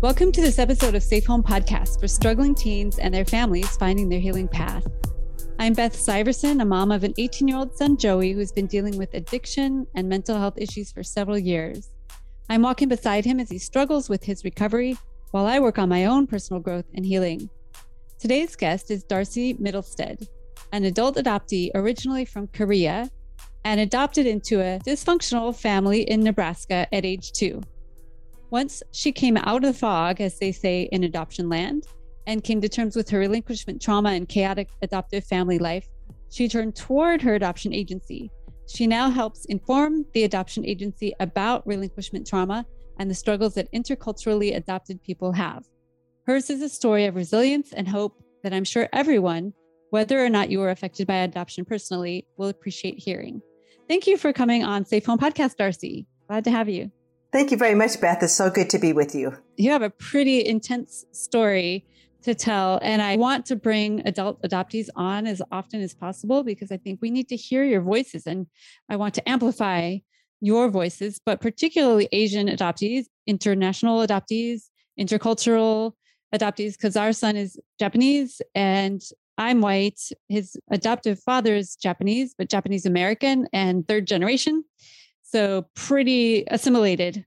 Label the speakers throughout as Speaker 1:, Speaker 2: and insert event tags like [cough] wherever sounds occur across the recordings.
Speaker 1: Welcome to this episode of Safe Home Podcast for struggling teens and their families finding their healing path. I'm Beth Syverson, a mom of an 18 year old son, Joey, who's been dealing with addiction and mental health issues for several years. I'm walking beside him as he struggles with his recovery while I work on my own personal growth and healing. Today's guest is Darcy Middlestead, an adult adoptee originally from Korea and adopted into a dysfunctional family in Nebraska at age two. Once she came out of the fog, as they say in adoption land, and came to terms with her relinquishment trauma and chaotic adoptive family life, she turned toward her adoption agency. She now helps inform the adoption agency about relinquishment trauma and the struggles that interculturally adopted people have. Hers is a story of resilience and hope that I'm sure everyone, whether or not you were affected by adoption personally, will appreciate hearing. Thank you for coming on Safe Home Podcast, Darcy. Glad to have you.
Speaker 2: Thank you very much, Beth. It's so good to be with you.
Speaker 1: You have a pretty intense story to tell, and I want to bring adult adoptees on as often as possible because I think we need to hear your voices and I want to amplify your voices, but particularly Asian adoptees, international adoptees, intercultural adoptees, because our son is Japanese and I'm white. His adoptive father is Japanese, but Japanese American and third generation. So pretty assimilated.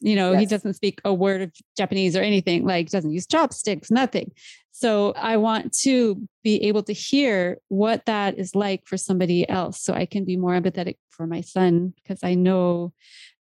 Speaker 1: You know, yes. he doesn't speak a word of Japanese or anything, like doesn't use chopsticks, nothing. So I want to be able to hear what that is like for somebody else so I can be more empathetic for my son because I know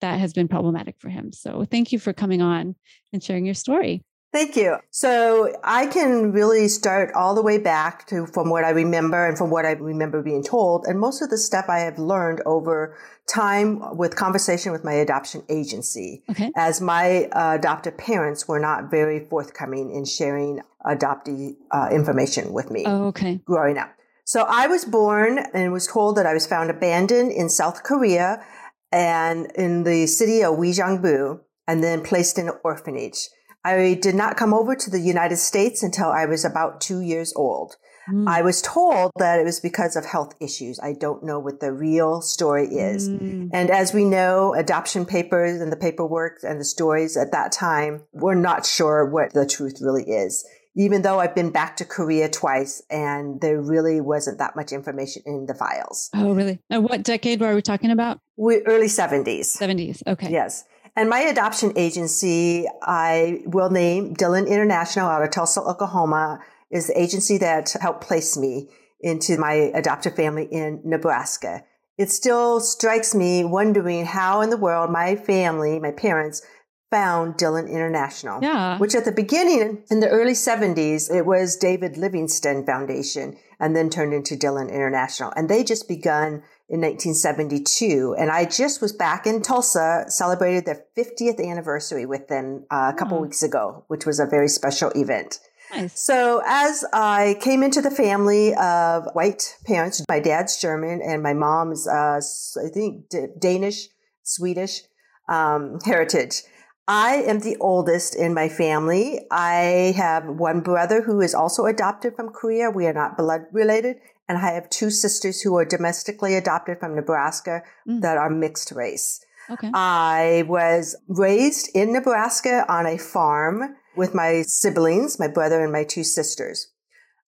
Speaker 1: that has been problematic for him. So thank you for coming on and sharing your story.
Speaker 2: Thank you. So I can really start all the way back to from what I remember and from what I remember being told. And most of the stuff I have learned over time with conversation with my adoption agency, okay. as my uh, adoptive parents were not very forthcoming in sharing adoptee uh, information with me.
Speaker 1: Oh, okay.
Speaker 2: Growing up. So I was born and was told that I was found abandoned in South Korea and in the city of Uijeongbu and then placed in an orphanage. I did not come over to the United States until I was about two years old. Mm. I was told that it was because of health issues. I don't know what the real story is. Mm. And as we know, adoption papers and the paperwork and the stories at that time, we're not sure what the truth really is. Even though I've been back to Korea twice and there really wasn't that much information in the files.
Speaker 1: Oh, really? And what decade were we talking about?
Speaker 2: We, early 70s.
Speaker 1: 70s. Okay.
Speaker 2: Yes. And my adoption agency, I will name Dillon International out of Tulsa, Oklahoma, is the agency that helped place me into my adoptive family in Nebraska. It still strikes me wondering how in the world my family, my parents, found Dillon International.
Speaker 1: Yeah.
Speaker 2: Which at the beginning, in the early 70s, it was David Livingston Foundation and then turned into Dillon International. And they just begun in 1972. And I just was back in Tulsa, celebrated their 50th anniversary with them uh, a couple oh. weeks ago, which was a very special event.
Speaker 1: Nice.
Speaker 2: So as I came into the family of white parents, my dad's German and my mom's, uh, I think D- Danish, Swedish um, heritage. I am the oldest in my family. I have one brother who is also adopted from Korea. We are not blood related and I have two sisters who are domestically adopted from Nebraska mm. that are mixed race.
Speaker 1: Okay.
Speaker 2: I was raised in Nebraska on a farm with my siblings, my brother and my two sisters.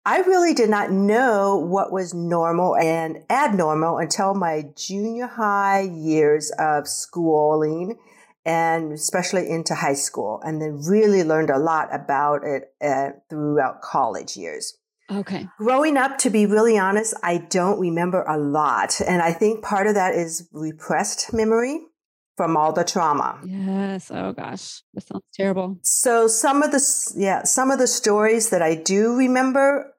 Speaker 2: I really did not know what was normal and abnormal until my junior high years of schooling and especially into high school and then really learned a lot about it uh, throughout college years.
Speaker 1: Okay.
Speaker 2: Growing up, to be really honest, I don't remember a lot. And I think part of that is repressed memory from all the trauma.
Speaker 1: Yes. Oh gosh. That sounds terrible.
Speaker 2: So some of the, yeah, some of the stories that I do remember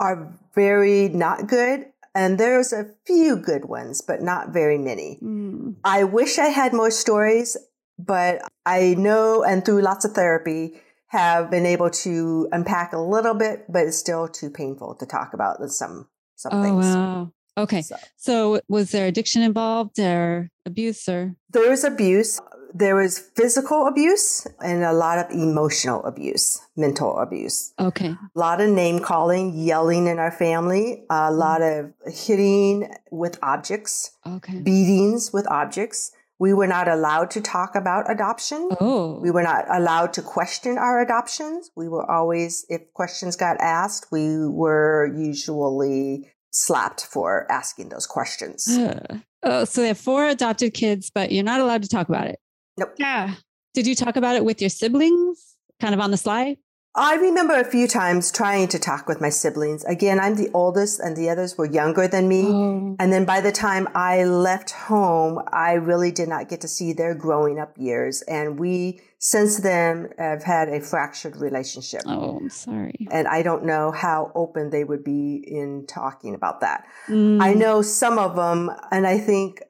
Speaker 2: are very not good. And there's a few good ones, but not very many. Mm. I wish I had more stories, but I know, and through lots of therapy, have been able to unpack a little bit, but it's still too painful to talk about some some
Speaker 1: oh,
Speaker 2: things.
Speaker 1: Wow. Okay. So, so was there addiction involved or abuse or
Speaker 2: there was abuse. There was physical abuse and a lot of emotional abuse, mental abuse.
Speaker 1: Okay. A
Speaker 2: lot of name calling, yelling in our family, a mm. lot of hitting with objects.
Speaker 1: Okay.
Speaker 2: Beatings with objects We were not allowed to talk about adoption.
Speaker 1: Oh.
Speaker 2: We were not allowed to question our adoptions. We were always, if questions got asked, we were usually slapped for asking those questions. [gasps]
Speaker 1: oh, so they have four adopted kids, but you're not allowed to talk about it.
Speaker 2: Nope.
Speaker 1: Yeah. Did you talk about it with your siblings, kind of on the sly?
Speaker 2: I remember a few times trying to talk with my siblings. Again, I'm the oldest and the others were younger than me.
Speaker 1: Oh.
Speaker 2: And then by the time I left home, I really did not get to see their growing up years. And we, since then, have had a fractured relationship.
Speaker 1: Oh, I'm sorry.
Speaker 2: And I don't know how open they would be in talking about that.
Speaker 1: Mm.
Speaker 2: I know some of them, and I think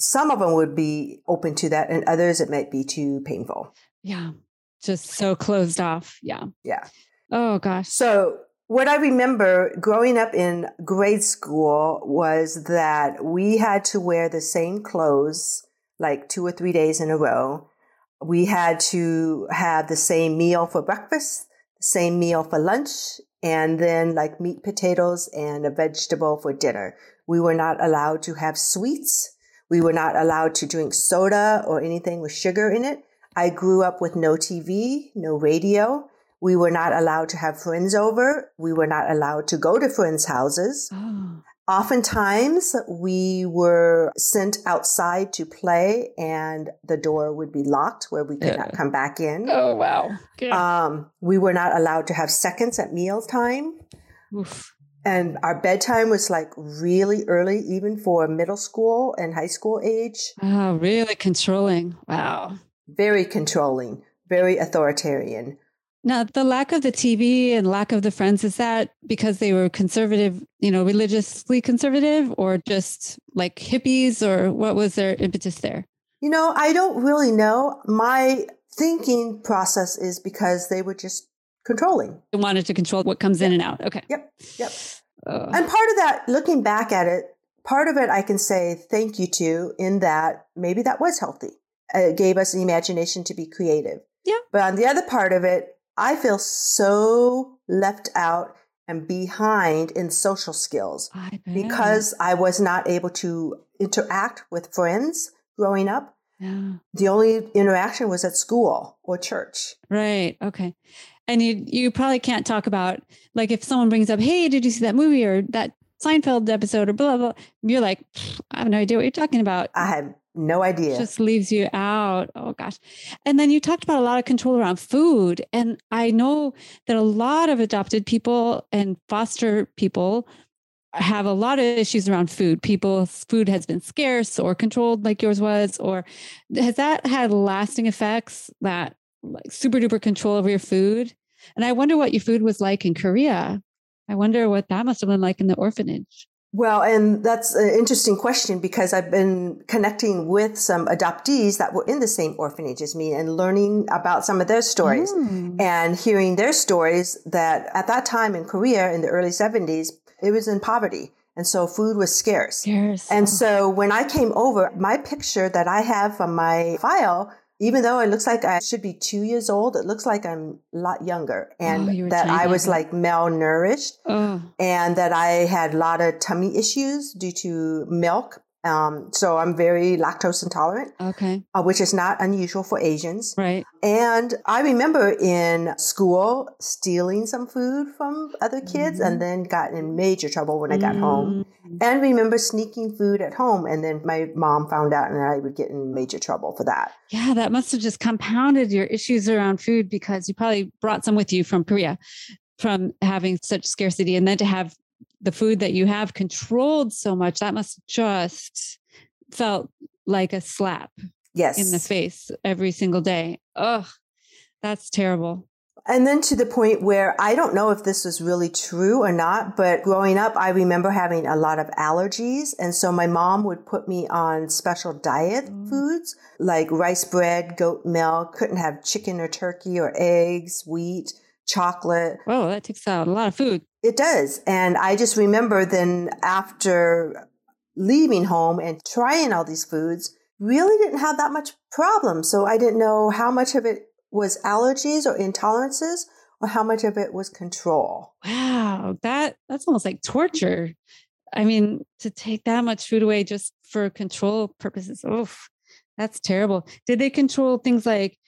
Speaker 2: some of them would be open to that, and others it might be too painful.
Speaker 1: Yeah. Just so closed off. Yeah.
Speaker 2: Yeah.
Speaker 1: Oh, gosh.
Speaker 2: So, what I remember growing up in grade school was that we had to wear the same clothes like two or three days in a row. We had to have the same meal for breakfast, the same meal for lunch, and then like meat, potatoes, and a vegetable for dinner. We were not allowed to have sweets. We were not allowed to drink soda or anything with sugar in it. I grew up with no TV, no radio. We were not allowed to have friends over. We were not allowed to go to friends' houses.
Speaker 1: Oh.
Speaker 2: Oftentimes, we were sent outside to play, and the door would be locked where we could
Speaker 1: Yeah.
Speaker 2: not come back in.
Speaker 1: Oh, wow. Yeah.
Speaker 2: Um, we were not allowed to have seconds at mealtime.
Speaker 1: Oof.
Speaker 2: And our bedtime was like really early, even for middle school and high school age.
Speaker 1: Oh, really controlling. Wow.
Speaker 2: Very controlling, very authoritarian.
Speaker 1: Now, the lack of the TV and lack of the friends, is that because they were conservative, you know, religiously conservative or just like hippies or what was their impetus there?
Speaker 2: You know, I don't really know. My thinking process is because they were just controlling.
Speaker 1: They wanted to control what comes in and out. Okay.
Speaker 2: Yep, yep.
Speaker 1: Oh.
Speaker 2: And part of that, looking back at it, part of it I can say thank you to in that maybe that was healthy. It gave us the imagination to be creative.
Speaker 1: Yeah.
Speaker 2: But on the other part of it, I feel so left out and behind in social skills
Speaker 1: I
Speaker 2: because I was not able to interact with friends growing up.
Speaker 1: Yeah.
Speaker 2: The only interaction was at school or church.
Speaker 1: Right. Okay. And you you probably can't talk about like if someone brings up, hey, did you see that movie or that Seinfeld episode or blah blah? blah. You're like, I have no idea what you're talking about.
Speaker 2: I had no idea.
Speaker 1: just leaves you out. Oh gosh. And then you talked about a lot of control around food. And I know that a lot of adopted people and foster people have a lot of issues around food. People's food has been scarce or controlled like yours was, or has that had lasting effects that like super duper control over your food? And I wonder what your food was like in Korea. I wonder what that must have been like in the orphanage.
Speaker 2: Well, and that's an interesting question because I've been connecting with some adoptees that were in the same orphanage as me and learning about some of their stories
Speaker 1: Mm.
Speaker 2: and hearing their stories that at that time in Korea in the early 70s, it was in poverty. And so food was scarce.
Speaker 1: Yes.
Speaker 2: And so when I came over, my picture that I have from my file, even though it looks like I should be two years old, it looks like I'm a lot younger and
Speaker 1: Oh,
Speaker 2: that I was like malnourished
Speaker 1: oh.
Speaker 2: and that I had a lot of tummy issues due to milk. Um, so I'm very lactose intolerant,
Speaker 1: Okay.
Speaker 2: uh, which is not unusual for Asians.
Speaker 1: Right.
Speaker 2: And I remember in school stealing some food from other kids and then got in major trouble when I got home.
Speaker 1: Mm.
Speaker 2: And remember sneaking food at home. And then my mom found out and I would get in major trouble for that.
Speaker 1: Yeah, that must have just compounded your issues around food because you probably brought some with you from Korea from having such scarcity and then to have the food that you have controlled so much that must just felt like a slap
Speaker 2: Yes.
Speaker 1: in the face every single day. Ugh, that's terrible.
Speaker 2: And then to the point where I don't know if this was really true or not, but growing up, I remember having a lot of allergies. And so my mom would put me on special diet
Speaker 1: Mm.
Speaker 2: foods like rice bread, goat milk, couldn't have chicken or turkey or eggs, wheat, chocolate.
Speaker 1: Oh, that takes out a lot of food.
Speaker 2: It does. And I just remember then after leaving home and trying all these foods, really didn't have that much problem. So I didn't know how much of it was allergies or intolerances or how much of it was control.
Speaker 1: Wow, that that's almost like torture. I mean, to take that much food away just for control purposes. Oof. That's terrible. Did they control things like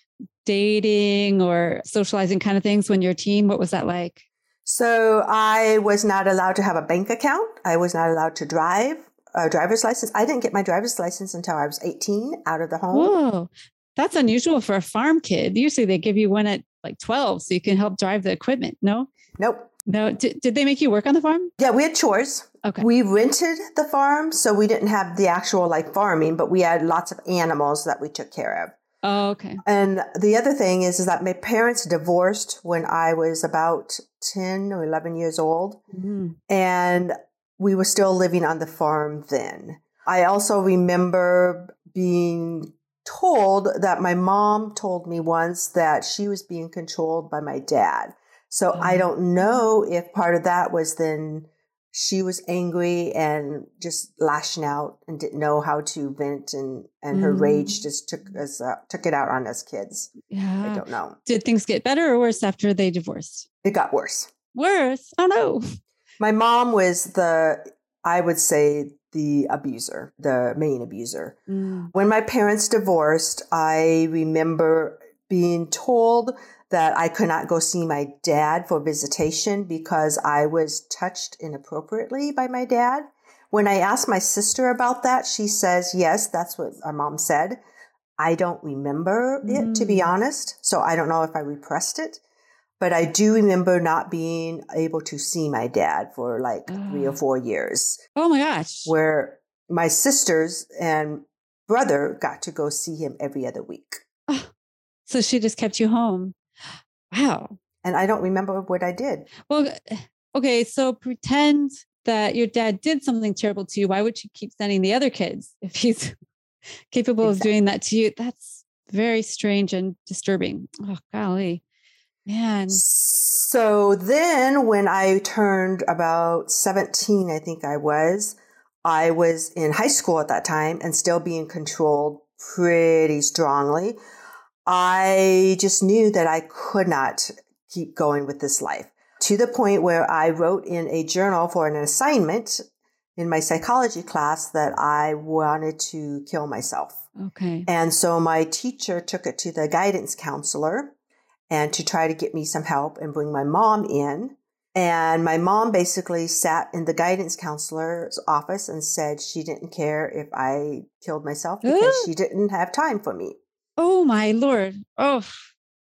Speaker 1: dating or socializing kind of things when you're a teen? What was that like?
Speaker 2: So I was not allowed to have a bank account. I was not allowed to drive a driver's license. I didn't get my driver's license until I was 18 out of the home.
Speaker 1: Whoa. That's unusual for a farm kid. Usually they give you one at like 12 so you can help drive the equipment. No?
Speaker 2: Nope.
Speaker 1: No. Did, did they make you work on the farm?
Speaker 2: Yeah, we had chores.
Speaker 1: Okay.
Speaker 2: We rented the farm, so we didn't have the actual like farming, but we had lots of animals that we took care of.
Speaker 1: Oh, okay.
Speaker 2: And the other thing is, is that my parents divorced when I was about 10 or 11 years old.
Speaker 1: Mm-hmm.
Speaker 2: And we were still living on the farm then. I also remember being told that my mom told me once that she was being controlled by my dad. So I
Speaker 1: Oh.
Speaker 2: don't know if part of that was then she was angry and just lashing out and didn't know how to vent and, and her
Speaker 1: Mm.
Speaker 2: rage just took us uh, took it out on us kids.
Speaker 1: yeah I
Speaker 2: don't know.
Speaker 1: Did things get better or worse after they divorced?
Speaker 2: It got worse.
Speaker 1: Worse. Oh no.
Speaker 2: My mom was the, I would say, the abuser, the main abuser.
Speaker 1: Mm.
Speaker 2: When my parents divorced, I remember being told that I could not go see my dad for visitation because I was touched inappropriately by my dad. When I asked my sister about that, she says, yes, that's what our mom said. I don't remember it, to be
Speaker 1: Mm.
Speaker 2: honest. So I don't know if I repressed it. But I do remember not being able to see my dad for like three or four years,
Speaker 1: Oh my gosh.
Speaker 2: where my sisters and brother got to go see him every other week.
Speaker 1: So she just kept you home. Wow.
Speaker 2: And I don't remember what I did.
Speaker 1: Well, eh, okay. So pretend that your dad did something terrible to you. Why would you keep sending the other kids if he's [laughs] capable of doing that to you? That's very strange and disturbing. Oh, golly. Man.
Speaker 2: So then when I turned about 17, I think I was, I was in high school at that time and still being controlled pretty strongly. I just knew that I could not keep going with this life to the point where I wrote in a journal for an assignment in my psychology class that I wanted to kill myself.
Speaker 1: Okay.
Speaker 2: And so my teacher took it to the guidance counselor and to try to get me some help and bring my mom in. And my mom basically sat in the guidance counselor's office and said she didn't care if I killed myself because she didn't have time for me.
Speaker 1: Oh my lord. Oh.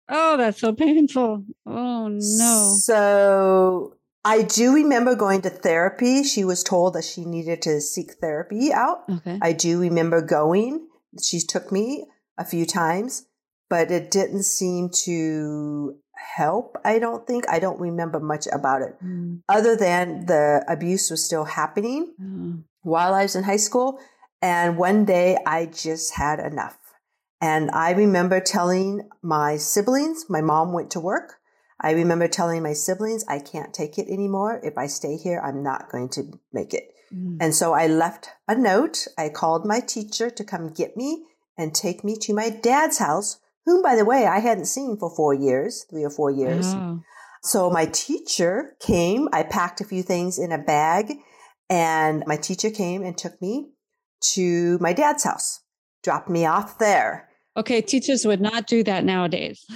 Speaker 1: Oh, that's so [laughs] painful. Oh no.
Speaker 2: So I do remember going to therapy. She was told that she needed to seek therapy out.
Speaker 1: Okay.
Speaker 2: I do remember going. She took me a few times, but it didn't seem to help. I don't think. I don't remember much about it
Speaker 1: Mm,
Speaker 2: other than the abuse was still happening
Speaker 1: oh.
Speaker 2: while I was in high school. And one day I just had enough. And I remember telling my siblings, my mom went to work. I remember telling my siblings, I can't take it anymore. If I stay here, I'm not going to make it.
Speaker 1: Mm.
Speaker 2: And so I left a note. I called my teacher to come get me and take me to my dad's house, whom, by the way, I hadn't seen for four years, three or four years.
Speaker 1: Oh.
Speaker 2: So my teacher came. I packed a few things in a bag, and my teacher came and took me to my dad's house, dropped me off there.
Speaker 1: Okay, teachers would not do that nowadays. [laughs]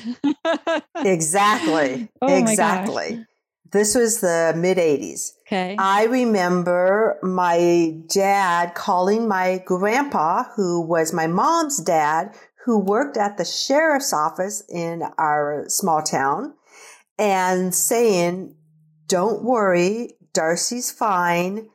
Speaker 2: Exactly.
Speaker 1: Oh my gosh.
Speaker 2: exactly. This was the mid 80s.
Speaker 1: Okay.
Speaker 2: I remember my dad calling my grandpa, who was my mom's dad, who worked at the sheriff's office in our small town, and saying, Don't worry, Darcy's fine.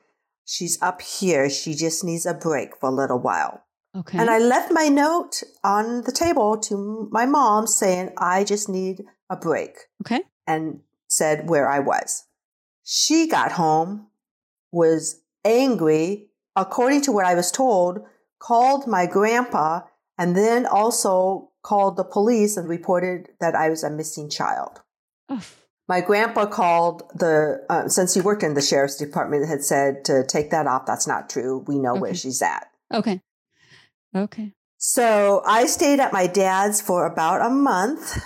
Speaker 2: She's up here. She just needs a break for a little while.
Speaker 1: Okay.
Speaker 2: And I left my note on the table to my mom saying, I just need a break
Speaker 1: okay.
Speaker 2: and said where I was. She got home, was angry, according to what I was told, called my grandpa, and then also called the police and reported that I was a missing child.
Speaker 1: Oh,
Speaker 2: My grandpa called the, uh, since he worked in the sheriff's department, had said to take that off. That's not true. We know where she's at.
Speaker 1: okay. Okay.
Speaker 2: So I stayed at my dad's for about a month.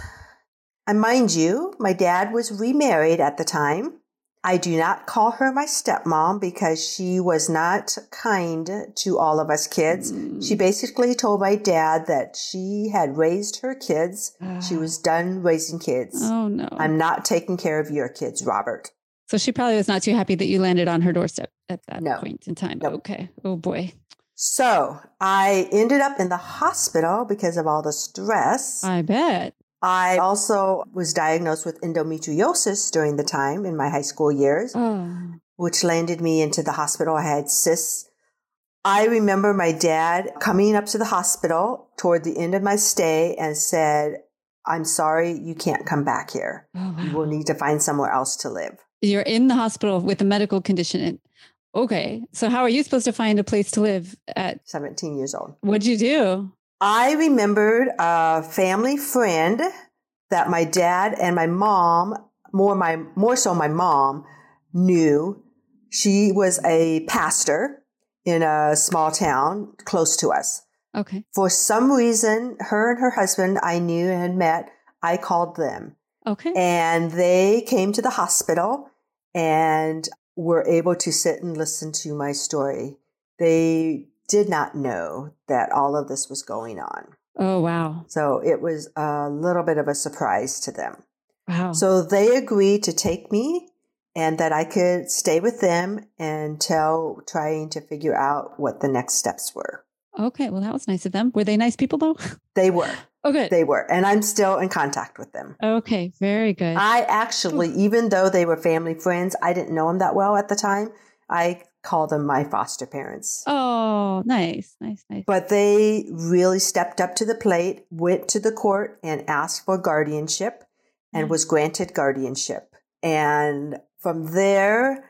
Speaker 2: And mind you, my dad was remarried at the time. I do not call her my stepmom because she was not kind to all of us kids.
Speaker 1: Mm.
Speaker 2: She basically told my dad that she had raised her kids. she
Speaker 1: Ah.
Speaker 2: was done raising kids.
Speaker 1: Oh no.
Speaker 2: I'm not taking care of your kids, Robert.
Speaker 1: so she probably was not too happy that you landed on her doorstep at that
Speaker 2: No.
Speaker 1: point in time.
Speaker 2: Nope.
Speaker 1: Okay. Oh boy.
Speaker 2: So I ended up in the hospital because of all the stress.
Speaker 1: I bet.
Speaker 2: I also was diagnosed with endometriosis during the time in my high school years.
Speaker 1: Oh.
Speaker 2: which landed me into the hospital. I had cysts. I remember my dad coming up to the hospital toward the end of my stay and said, I'm sorry, you can't come back here.
Speaker 1: Oh,
Speaker 2: You will need to find somewhere else to live.
Speaker 1: You're in the hospital with a medical condition. Okay. So how are you supposed to find a place to live at
Speaker 2: 17 years old.
Speaker 1: what'd you do?
Speaker 2: I remembered a family friend that my dad and my mom, more my more so my mom, knew. She was a pastor in a small town close to us.
Speaker 1: Okay.
Speaker 2: For some reason, her and her husband I knew and had met, I called them.
Speaker 1: Okay.
Speaker 2: And they came to the hospital and were able to sit and listen to my story. They did not know that all of this was going on.
Speaker 1: Oh wow.
Speaker 2: So it was a little bit of a surprise to them.
Speaker 1: Wow.
Speaker 2: So they agreed to take me and that I could stay with them until trying to figure out what the next steps were.
Speaker 1: okay. Well, that was nice of them. Were they nice people though? [laughs]
Speaker 2: They were.
Speaker 1: Oh, good.
Speaker 2: They were. And I'm still in contact with them.
Speaker 1: okay. Very good.
Speaker 2: I actually, even though they were family friends, I didn't know them that well at the time. I call them my foster parents.
Speaker 1: oh, nice. Nice. Nice.
Speaker 2: But they really stepped up to the plate, went to the court and asked for guardianship and
Speaker 1: Mm.
Speaker 2: was granted guardianship. And from there,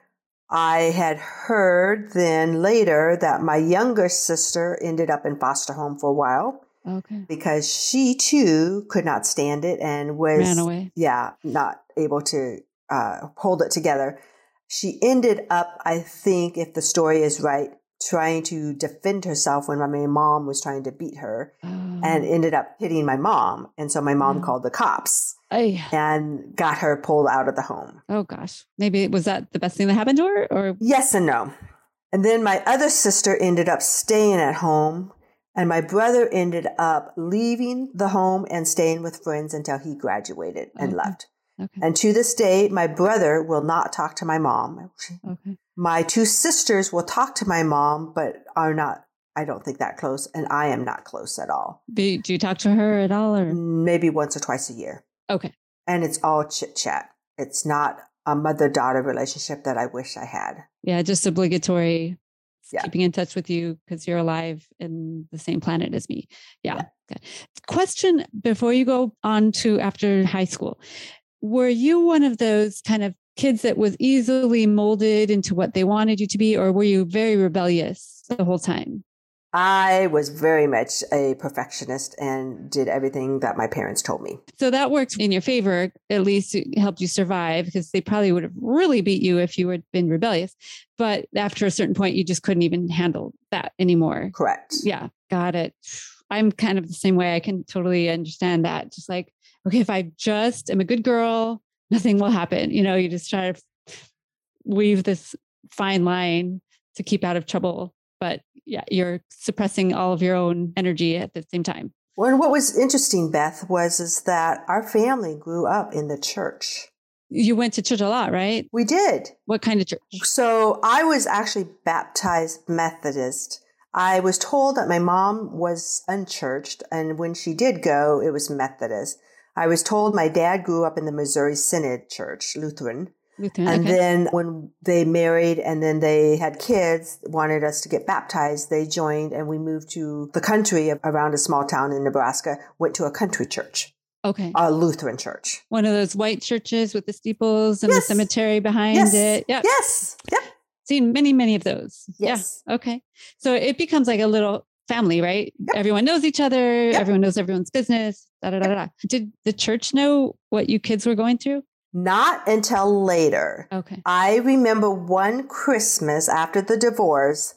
Speaker 2: I had heard then later that my younger sister ended up in foster home for a while
Speaker 1: Okay.
Speaker 2: because she too could not stand it and was
Speaker 1: Ran away.
Speaker 2: yeah, not able to uh, hold it together. She ended up, I think, if the story is right, trying to defend herself when my mom was trying to beat her and
Speaker 1: Oh.
Speaker 2: ended up hitting my mom. And so my mom called the cops and got her pulled out of the home.
Speaker 1: oh gosh. Maybe was that the best thing that happened to her, or
Speaker 2: Yes and no. And then my other sister ended up staying at home, and my brother ended up leaving the home and staying with friends until he graduated and
Speaker 1: Okay.
Speaker 2: left.
Speaker 1: okay.
Speaker 2: And to this day, my brother will not talk to my mom.
Speaker 1: Okay.
Speaker 2: My two sisters will talk to my mom, but are not, I don't think, that close. And I am not close at all.
Speaker 1: Do you, do you talk to her at all, or
Speaker 2: Maybe once or twice a year.
Speaker 1: okay?
Speaker 2: And it's all chit chat. It's not a mother daughter relationship that I wish I had.
Speaker 1: Yeah, just obligatory.
Speaker 2: Yeah.
Speaker 1: Keeping in touch with you because you're alive in the same planet as me. Yeah. Okay. Question before you go on to after high school. Were you one of those kind of kids that was easily molded into what they wanted you to be, or were you very rebellious the whole time?
Speaker 2: I was very much a perfectionist and did everything that my parents told me.
Speaker 1: So that worked in your favor, at least it helped you survive because they probably would have really beat you if you had been rebellious. But after a certain point, you just couldn't even handle that anymore.
Speaker 2: Correct.
Speaker 1: Yeah, got it. I'm kind of the same way. I can totally understand that. Just like, okay, if I just am a good girl, nothing will happen. You know, you just try to weave this fine line to keep out of trouble. But yeah, you're suppressing all of your own energy at the same time.
Speaker 2: Well, and what was interesting, Beth, was is that our family grew up in the church.
Speaker 1: You went to church a lot, right?
Speaker 2: We did.
Speaker 1: What kind of church?
Speaker 2: So I was actually baptized Methodist. I was told that my mom was unchurched, and when she did go, it was Methodist. I was told my dad grew up in the Missouri Synod Church, Lutheran.
Speaker 1: Lutheran.
Speaker 2: And
Speaker 1: okay.
Speaker 2: then when they married and then they had kids, wanted us to get baptized, they joined and we moved to the country around a small town in Nebraska, went to a country church,
Speaker 1: okay.
Speaker 2: a Lutheran church.
Speaker 1: One of those white churches with the steeples and
Speaker 2: Yes.
Speaker 1: the cemetery behind
Speaker 2: Yes.
Speaker 1: it. Yeah.
Speaker 2: Yes. Yep.
Speaker 1: Seen many, many of those.
Speaker 2: Yes.
Speaker 1: Yeah. Okay. So it becomes like a little family, right?
Speaker 2: Yep.
Speaker 1: Everyone knows each other.
Speaker 2: Yep.
Speaker 1: Everyone knows everyone's business. Da, da, da, da. Did the church know what you kids were going through?
Speaker 2: Not until later.
Speaker 1: Okay.
Speaker 2: I remember one Christmas after the divorce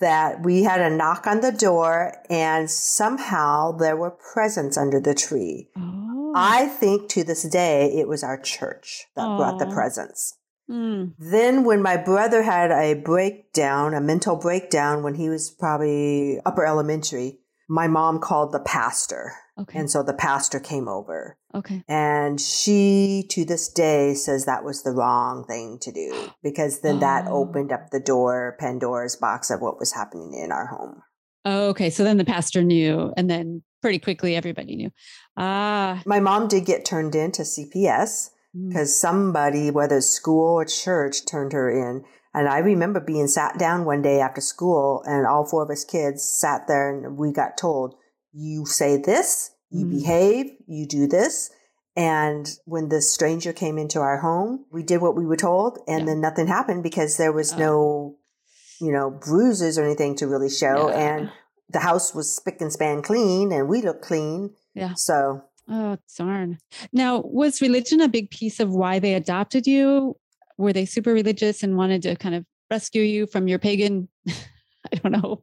Speaker 2: that we had a knock on the door and somehow there were presents under the tree.
Speaker 1: Oh.
Speaker 2: I think to this day it was our church that brought the presents.
Speaker 1: Mm.
Speaker 2: Then, when my brother had a breakdown, a mental breakdown when he was probably upper elementary, my mom called the pastor.
Speaker 1: Okay.
Speaker 2: And so the pastor came over.
Speaker 1: Okay.
Speaker 2: And she, to this day, says that was the wrong thing to do [gasps] because then that
Speaker 1: Oh.
Speaker 2: opened up the door, Pandora's box of what was happening in our home.
Speaker 1: Oh, okay. So then the pastor knew, and then pretty quickly everybody knew. Ah.
Speaker 2: My mom did get turned into CPS
Speaker 1: Mm.
Speaker 2: because somebody, whether school or church, turned her in. And I remember being sat down one day after school, and all four of us kids sat there, and we got told, You say this, you
Speaker 1: Mm.
Speaker 2: behave, you do this. And when the stranger came into our home, we did what we were told, and
Speaker 1: Yeah.
Speaker 2: then nothing happened because there was
Speaker 1: Oh.
Speaker 2: no, you know, bruises or anything to really show.
Speaker 1: Yeah.
Speaker 2: And the house was spick and span clean, and we looked clean.
Speaker 1: Yeah.
Speaker 2: So
Speaker 1: Oh, darn. Now, was religion a big piece of why they adopted you? Were they super religious and wanted to kind of rescue you from your pagan, [laughs] I don't know,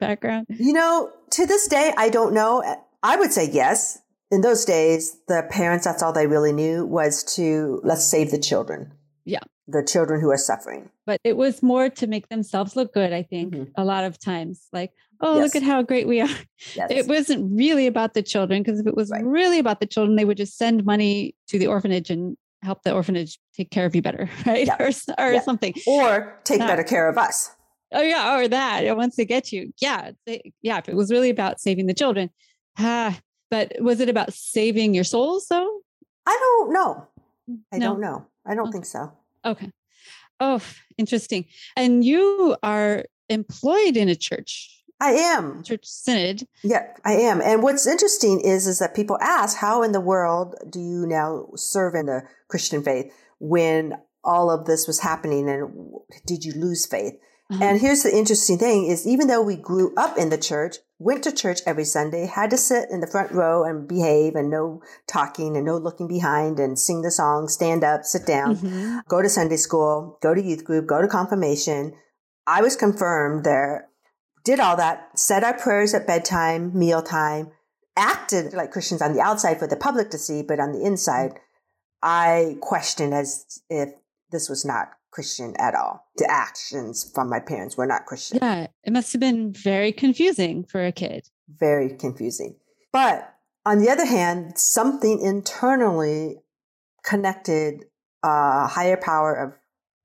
Speaker 1: background?
Speaker 2: You know, to this day, I don't know. I would say yes. In those days, the parents, that's all they really knew was to let's save the children.
Speaker 1: Yeah.
Speaker 2: The children who are suffering.
Speaker 1: But it was more to make themselves look good, I think,
Speaker 2: Mhm.
Speaker 1: a lot of times. Like, oh,
Speaker 2: Yes.
Speaker 1: look at how great we are.
Speaker 2: Yes.
Speaker 1: It wasn't really about the children, because if it was
Speaker 2: Right.
Speaker 1: really about the children, they would just send money to the orphanage and help the orphanage take care of you better, [laughs] right?
Speaker 2: Yeah.
Speaker 1: Or, or
Speaker 2: Yeah.
Speaker 1: something.
Speaker 2: or take
Speaker 1: Yeah.
Speaker 2: better care of us.
Speaker 1: Oh yeah, or that. Once they get you, yeah, they, yeah. If it was really about saving the children, ah, but was it about saving your souls though?
Speaker 2: I don't know. I
Speaker 1: No.
Speaker 2: don't know. I don't
Speaker 1: Okay.
Speaker 2: think so.
Speaker 1: Okay. Oh, interesting. And you are employed in a church,
Speaker 2: I am.
Speaker 1: church synod.
Speaker 2: Yeah, I am. And what's interesting is is that people ask, how in the world do you now serve in the Christian faith when all of this was happening and did you lose faith?
Speaker 1: Uh-huh.
Speaker 2: And here's the interesting thing is even though we grew up in the church, went to church every Sunday, had to sit in the front row and behave and no talking and no looking behind and sing the song, stand up, sit down,
Speaker 1: Mhm.
Speaker 2: go to Sunday school, go to youth group, go to confirmation. I was confirmed there, did all that, said our prayers at bedtime, mealtime, acted like Christians on the outside for the public to see, but on the inside, I questioned as if this was not Christian at all. The actions from my parents were not Christian.
Speaker 1: Yeah, it must have been very confusing for a kid.
Speaker 2: Very confusing. But on the other hand, something internally connected a higher power of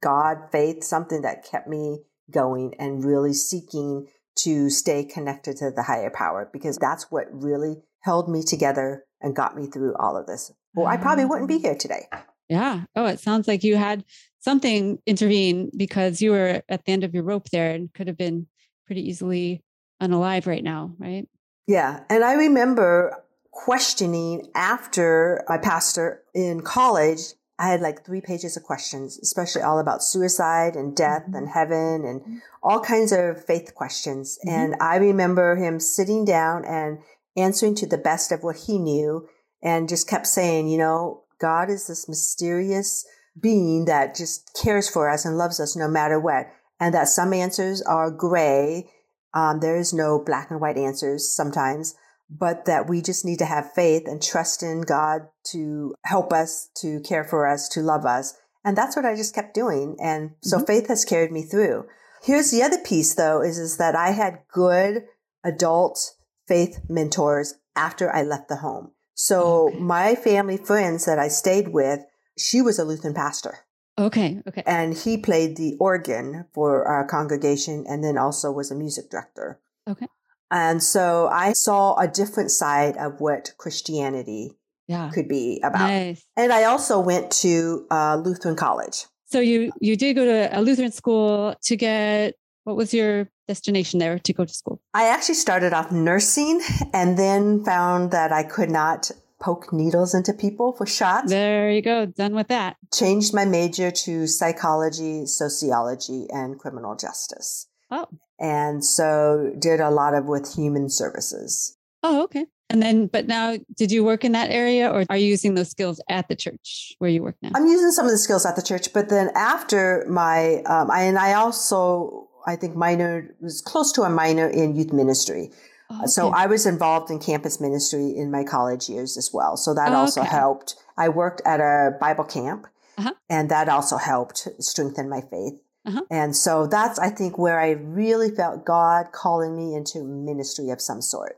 Speaker 2: God, faith, something that kept me going and really seeking to stay connected to the higher power because that's what really held me together and got me through all of this. Or I probably ah. wouldn't be here today.
Speaker 1: Yeah. Oh, it sounds like you had something intervene because you were at the end of your rope there and could have been pretty easily unalive right now, right?
Speaker 2: Yeah. And I remember questioning after my pastor in college. I had like three pages of questions, especially all about suicide and death
Speaker 1: Mhm.
Speaker 2: and heaven and all kinds of faith questions.
Speaker 1: Mhm.
Speaker 2: And I remember him sitting down and answering to the best of what he knew and just kept saying, you know, God is this mysterious being that just cares for us and loves us no matter what. And that some answers are gray. Um, there is no black and white answers sometimes, but that we just need to have faith and trust in God to help us, to care for us, to love us. And that's what I just kept doing. And so
Speaker 1: Mhm.
Speaker 2: faith has carried me through. Here's the other piece though, is, is that I had good adult faith mentors after I left the home. So
Speaker 1: Okay.
Speaker 2: my family friends that I stayed with, she was a Lutheran pastor
Speaker 1: Okay. Okay.
Speaker 2: and he played the organ for our congregation and then also was a music director.
Speaker 1: Okay.
Speaker 2: And so I saw a different side of what Christianity
Speaker 1: Yeah.
Speaker 2: could be about.
Speaker 1: Nice.
Speaker 2: And I also went to uh, Lutheran college.
Speaker 1: So you you did go to a Lutheran school to get what was your destination there to go to school?
Speaker 2: I actually started off nursing and then found that I could not poke needles into people for shots.
Speaker 1: There you go. Done with that.
Speaker 2: Changed my major to psychology, sociology, and criminal justice.
Speaker 1: Oh.
Speaker 2: And so did a lot of with human services.
Speaker 1: Oh, okay. And then, but now, did you work in that area, or are you using those skills at the church where you work now?
Speaker 2: I'm using some of the skills at the church, but then after my, um, I, and I also, I think minor was close to a minor in youth ministry.
Speaker 1: Oh,
Speaker 2: So. I was involved in campus ministry in my college years as well. So that
Speaker 1: Oh,
Speaker 2: also
Speaker 1: okay.
Speaker 2: helped. I worked at a Bible camp. Uh-huh. And that also helped strengthen my faith. Uh-huh. And so that's, I think, where I really felt God calling me into ministry of some sort.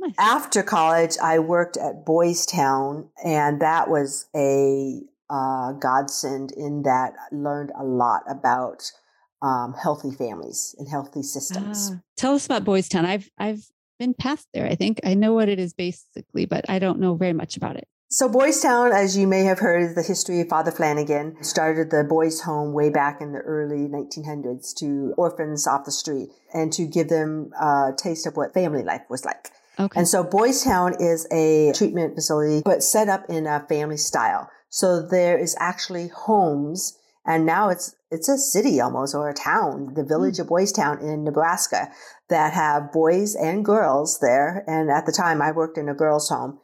Speaker 2: Nice. After college, I worked at Boys Town, and that was a uh, godsend in that I learned a lot about um, healthy families and healthy systems. Uh,
Speaker 1: tell us about Boys Town. I've I've been past there. I think I know what it is basically, but I don't know very much about it.
Speaker 2: So Boys Town, as you may have heard, is the history of Father Flanagan started the boys' home way back in the early 1900s to orphans off the street and to give them a taste of what family life was like. Okay. And so Boys Town is a treatment facility, but set up in a family style. So there is actually homes and now it's it's a city almost or a town, the village mm. of Boys Town in Nebraska that have boys and girls there. And at the time I worked in a girls' home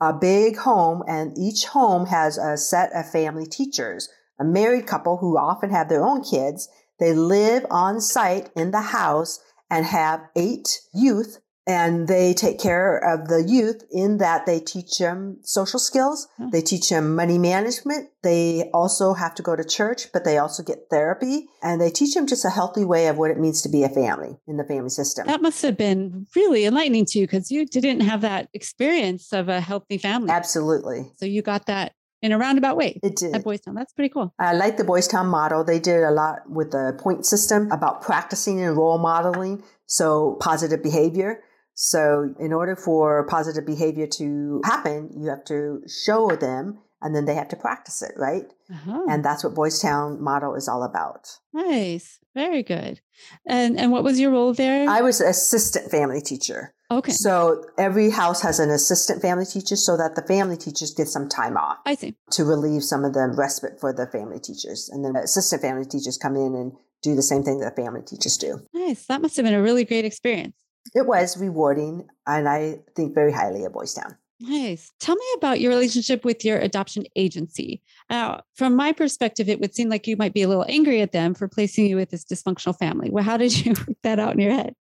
Speaker 2: a big home and each home has a set of family teachers, a married couple who often have their own kids. They live on site in the house and have eight youth and they take care of the youth in that they teach them social skills. Hmm. They teach them money management. They also have to go to church, but they also get therapy and they teach them just a healthy way of what it means to be a family in the family system.
Speaker 1: That must have been really enlightening to you because you didn't have that experience of a healthy family.
Speaker 2: Absolutely.
Speaker 1: So you got that in a roundabout way.
Speaker 2: It did.
Speaker 1: At Boys Town. That's pretty cool.
Speaker 2: I like the Boys Town model. They did a lot with the point system about practicing and role modeling. So positive behavior. So in order for positive behavior to happen, you have to show them and then they have to practice it, right? Uh-huh. And that's what Boys Town model is all about.
Speaker 1: Nice. Very good. And and what was your role there?
Speaker 2: I was assistant family teacher.
Speaker 1: Okay.
Speaker 2: So every house has an assistant family teacher so that the family teachers get some time off.
Speaker 1: I see.
Speaker 2: To relieve some of the respite for the family teachers. And then the assistant family teachers come in and do the same thing that family teachers do.
Speaker 1: Nice. That must have been a really great experience.
Speaker 2: It was rewarding, and I think very highly of Boys Town.
Speaker 1: Nice. Tell me about your relationship with your adoption agency. Now, from my perspective, it would seem like you might be a little angry at them for placing you with this dysfunctional family. Well, how did [laughs] you work that out in your head?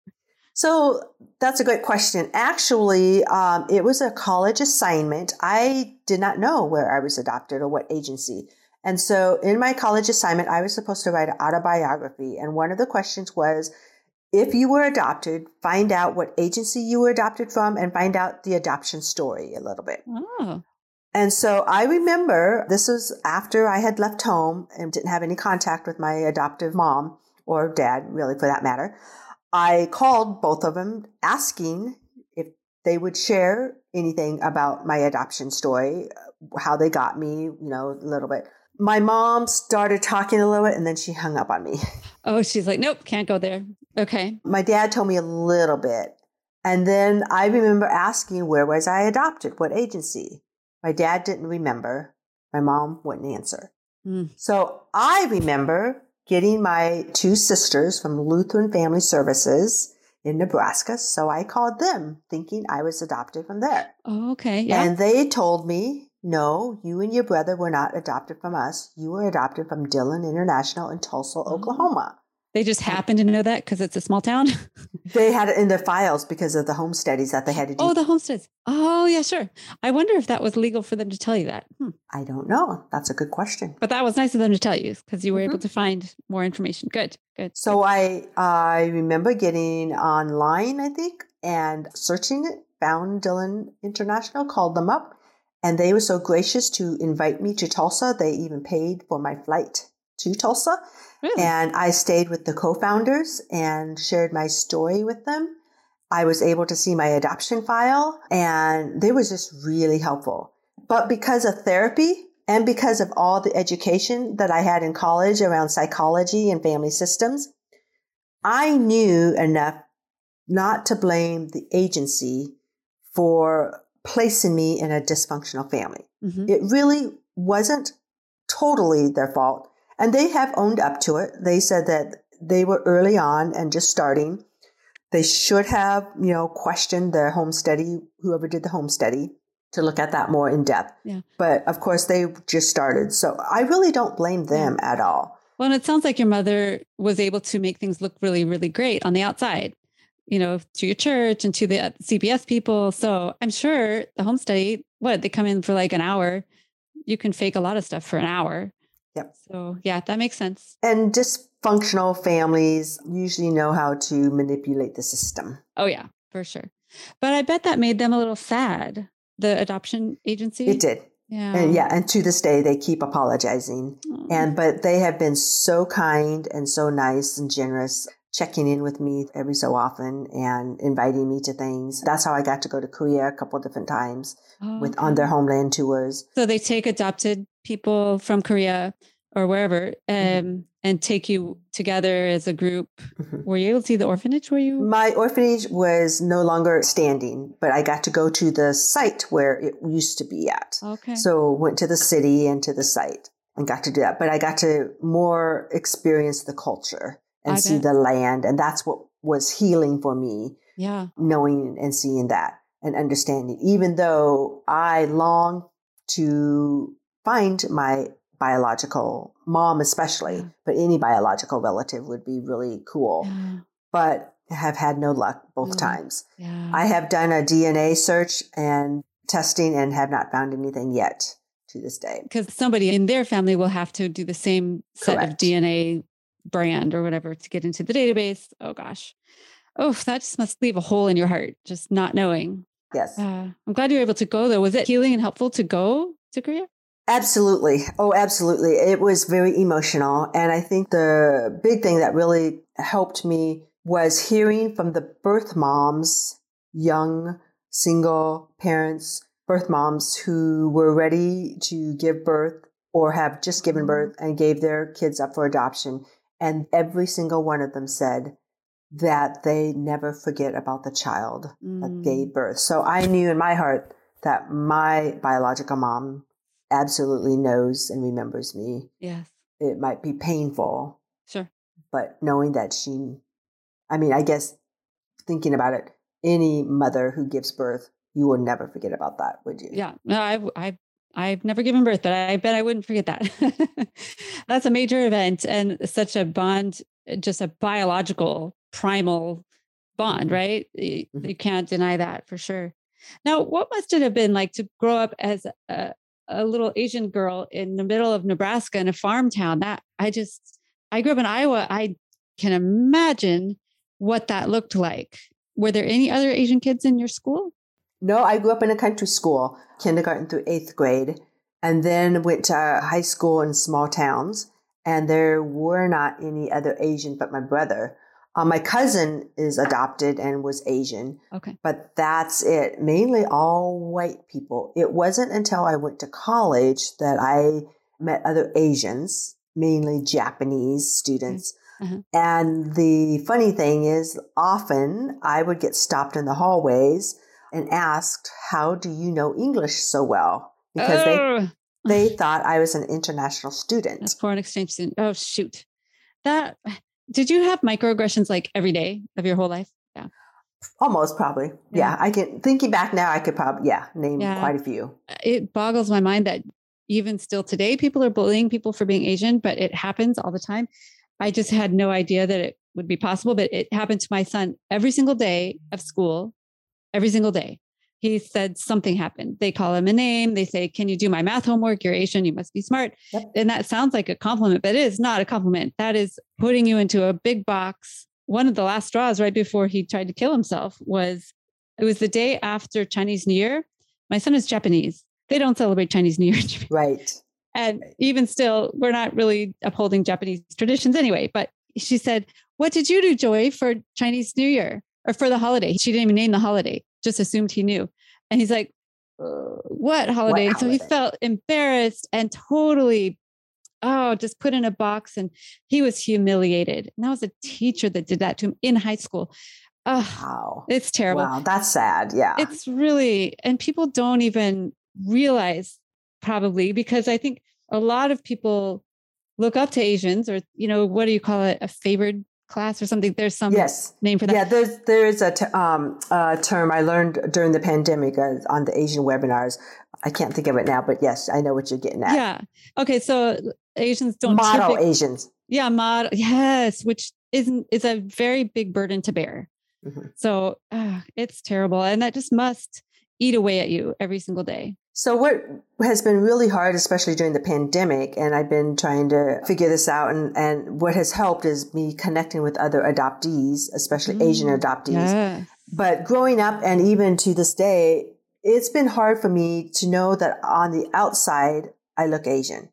Speaker 2: So that's a great question. Actually, um, it was a college assignment. I did not know where I was adopted or what agency. And so in my college assignment, I was supposed to write an autobiography. And one of the questions was, if you were adopted, find out what agency you were adopted from and find out the adoption story a little bit. Oh. And so I remember this was after I had left home and didn't have any contact with my adoptive mom or dad, really, for that matter. I called both of them asking if they would share anything about my adoption story, how they got me, you know, a little bit my mom started talking a little bit and then she hung up on me. [laughs]
Speaker 1: Oh, she's like, nope, can't go there. Okay.
Speaker 2: My dad told me a little bit. And then I remember asking where was I adopted? What agency? My dad didn't remember. My mom wouldn't answer. Mm. So I remember getting my two sisters from Lutheran Family Services in Nebraska. So I called them thinking I was adopted from there.
Speaker 1: Oh, okay. Yeah.
Speaker 2: And they told me no, you and your brother were not adopted from us. You were adopted from Dillon International in Tulsa, oh. Oklahoma.
Speaker 1: They just happen to know that because it's a small town. [laughs]
Speaker 2: they had it in their files because of the home studies that they had to do.
Speaker 1: Oh, the home studies. Oh, yeah, sure. I wonder if that was legal for them to tell you that. Hmm.
Speaker 2: I don't know. That's a good question.
Speaker 1: But that was nice of them to tell you because you were mm-hmm. able to find more information. Good, good.
Speaker 2: So I I remember getting online, I think, and searching it, found Dillon International, called them up, and they were so gracious to invite me to Tulsa. They even paid for my flight to Tulsa. Really? And I stayed with the co founders and shared my story with them. I was able to see my adoption file and they was just really helpful. But because of therapy and because of all the education that I had in college around psychology and family systems, I knew enough not to blame the agency for placing me in a dysfunctional family. Mm-hmm. It really wasn't totally their fault. And they have owned up to it. They said that they were early on and just starting. They should have, you know, questioned the home study, whoever did the home study, to look at that more in depth. Yeah. But of course, they just started. So I really don't blame them yeah. at all.
Speaker 1: Well, and it sounds like your mother was able to make things look really, really great on the outside you know, to your church and to the uh, CPS people. So I'm sure the home study, what they come in for like an hour, you can fake a lot of stuff for an hour.
Speaker 2: Yep.
Speaker 1: So, yeah, that makes sense.
Speaker 2: And dysfunctional families usually know how to manipulate the system.
Speaker 1: Oh, yeah, for sure. But I bet that made them a little sad, the adoption agency.
Speaker 2: It did.
Speaker 1: Yeah.
Speaker 2: And yeah, and to this day they keep apologizing.
Speaker 1: Oh.
Speaker 2: And but they have been so kind and so nice and generous checking in with me every so often and inviting me to things. That's how I got to go to Korea a couple different times
Speaker 1: Oh,
Speaker 2: with on their homeland tours.
Speaker 1: So they take adopted people from Korea or wherever um,
Speaker 2: Mhm.
Speaker 1: and take you together as a group.
Speaker 2: Mhm.
Speaker 1: Were you able to see the orphanage? Were you?
Speaker 2: My orphanage was no longer standing, but I got to go to the site where it used to be at.
Speaker 1: Okay.
Speaker 2: So went to the city and to the site and got to do that. But I got to more experience the culture and
Speaker 1: I
Speaker 2: see
Speaker 1: bet.
Speaker 2: the land. And that's what was healing for me,
Speaker 1: yeah.
Speaker 2: knowing and seeing that and understanding, even though I long to find my biological mom, especially,
Speaker 1: Yeah.
Speaker 2: but any biological relative would be really cool,
Speaker 1: Yeah.
Speaker 2: but have had no luck both
Speaker 1: Mm.
Speaker 2: times.
Speaker 1: Yeah.
Speaker 2: I have done a DNA search and testing and have not found anything yet to this day.
Speaker 1: because somebody in their family will have to do the same set of DNA brand or whatever to get into the database. Oh gosh. Oh, that just must leave a hole in your heart, just not knowing.
Speaker 2: Yes,
Speaker 1: Uh, I'm glad you were able to go though. Was it healing and helpful to go to Korea?
Speaker 2: absolutely. Oh, absolutely. It was very emotional. And I think the big thing that really helped me was hearing from the birth moms, young single parents, birth moms who were ready to give birth or have just given
Speaker 1: Mhm.
Speaker 2: birth and gave their kids up for adoption. And every single one of them said that they never forget about the child that
Speaker 1: Mm,
Speaker 2: gave birth. So I knew in my heart that my biological mom absolutely knows and remembers me.
Speaker 1: Yes.
Speaker 2: It might be painful,
Speaker 1: Sure.
Speaker 2: but knowing that she, I mean, I guess thinking about it, any mother who gives birth, you will never forget about that, would you?
Speaker 1: Yeah. No, I, I, I've never given birth, but I bet I wouldn't forget that. [laughs] That's a major event and such a bond, just a biological primal bond,
Speaker 2: Mhm.
Speaker 1: right?
Speaker 2: Mhm.
Speaker 1: You can't deny that for sure. Now, what must it have been like to grow up as a, a little Asian girl in the middle of Nebraska in a farm town? That I just, I grew up in Iowa. I can imagine what that looked like. Were there any other Asian kids in your school?
Speaker 2: No, I grew up in a country school, kindergarten through eighth grade, and then went to high school in small towns. And there were not any other Asian but my brother. Uh, my cousin is adopted and was Asian,
Speaker 1: Okay.
Speaker 2: but that's it. Mainly all white people. It wasn't until I went to college that I met other Asians, mainly Japanese students.
Speaker 1: Uh-huh.
Speaker 2: And the funny thing is, often I would get stopped in the hallways and asked, How do you know English so well? Because they,
Speaker 1: Oh,
Speaker 2: they thought I was an international student.
Speaker 1: that's foreign exchange student. Oh shoot. That did you have microaggressions like every day of your whole life? Yeah.
Speaker 2: Almost probably. Yeah.
Speaker 1: Yeah.
Speaker 2: I can, thinking back now, I could probably, yeah, name
Speaker 1: Yeah.
Speaker 2: quite a few.
Speaker 1: Uh, it boggles my mind that even still today, people are bullying people for being Asian, but it happens all the time. I just had no idea that it would be possible, but it happened to my son every single day of school, every single day. He said something happened. They call him a name. They say, Can you do my math homework? You're Asian. You must be smart.
Speaker 2: Yep.
Speaker 1: And that sounds like a compliment, but it is not a compliment. That is putting you into a big box. One of the last straws right before he tried to kill himself was it was the day after Chinese New Year. My son is Japanese. They don't celebrate Chinese New Year. [laughs]
Speaker 2: Right.
Speaker 1: And even still, we're not really upholding Japanese traditions anyway. But she said, What did you do, Joy, for Chinese New Year or for the holiday? She didn't even name the holiday, just assumed he knew. And he's like, "Uh, What holiday? So he felt embarrassed and totally, oh, just put in a box. And he was humiliated. And that was a teacher that did that to him in high school. Oh,
Speaker 2: Wow.
Speaker 1: it's terrible
Speaker 2: Wow. That's sad. Yeah.
Speaker 1: it's really and people don't even realize probably because i think a lot of people look up to asians or you know what do you call it a favored class or something there's some
Speaker 2: yes.
Speaker 1: name for that
Speaker 2: Yeah, there's there is a t- um, uh, term I learned during the pandemic uh, on the Asian webinars. I can't think of it now, but yes, I know what you're getting at.
Speaker 1: yeah okay so asians don't
Speaker 2: Model
Speaker 1: typic-
Speaker 2: Asians.
Speaker 1: yeah model yes which isn't is a very big burden to bear
Speaker 2: Mhm.
Speaker 1: so uh, it's terrible and that just must eat away at you every single day?
Speaker 2: So what has been really hard, especially during the pandemic, and I've been trying to figure this out and, and what has helped is me connecting with other adoptees, especially mm, Asian adoptees. Yeah. But growing up and even to this day, it's been hard for me to know that on the outside, I look Asian.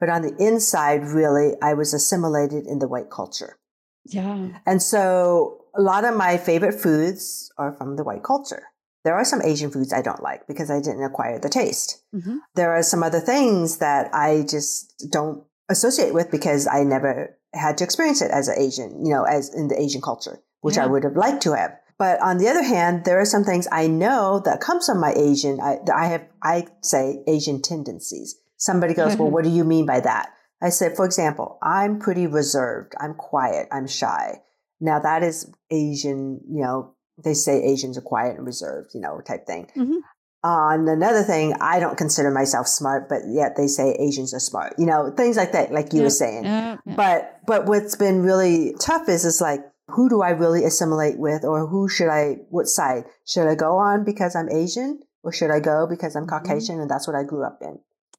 Speaker 2: But on the inside, really, I was assimilated in the white culture.
Speaker 1: Yeah.
Speaker 2: And so a lot of my favorite foods are from the white culture. There are some Asian foods I don't like because I didn't acquire the taste. Mm-hmm. There are some other things that I just don't associate with because I never had to experience it as an Asian, you know, as in the Asian culture, which yeah. I would have liked to have. But on the other hand, there are some things I know that comes from my Asian, I, I have, I say Asian tendencies. Somebody goes, well, [laughs] what do you mean by that? I said, for example, I'm pretty reserved. I'm quiet. I'm shy. Now that is Asian, you know, they say Asians are quiet and reserved, you know, type thing. Mm-hmm. On another thing, I don't consider myself smart, but yet they say Asians are smart, you know, things like that, like you were saying. But, but what's been really tough is, is like, who do I really assimilate with or who should I, what side should I go on because I'm Asian or should I go because I'm mm-hmm. Caucasian mm-hmm. and that's what I grew up in?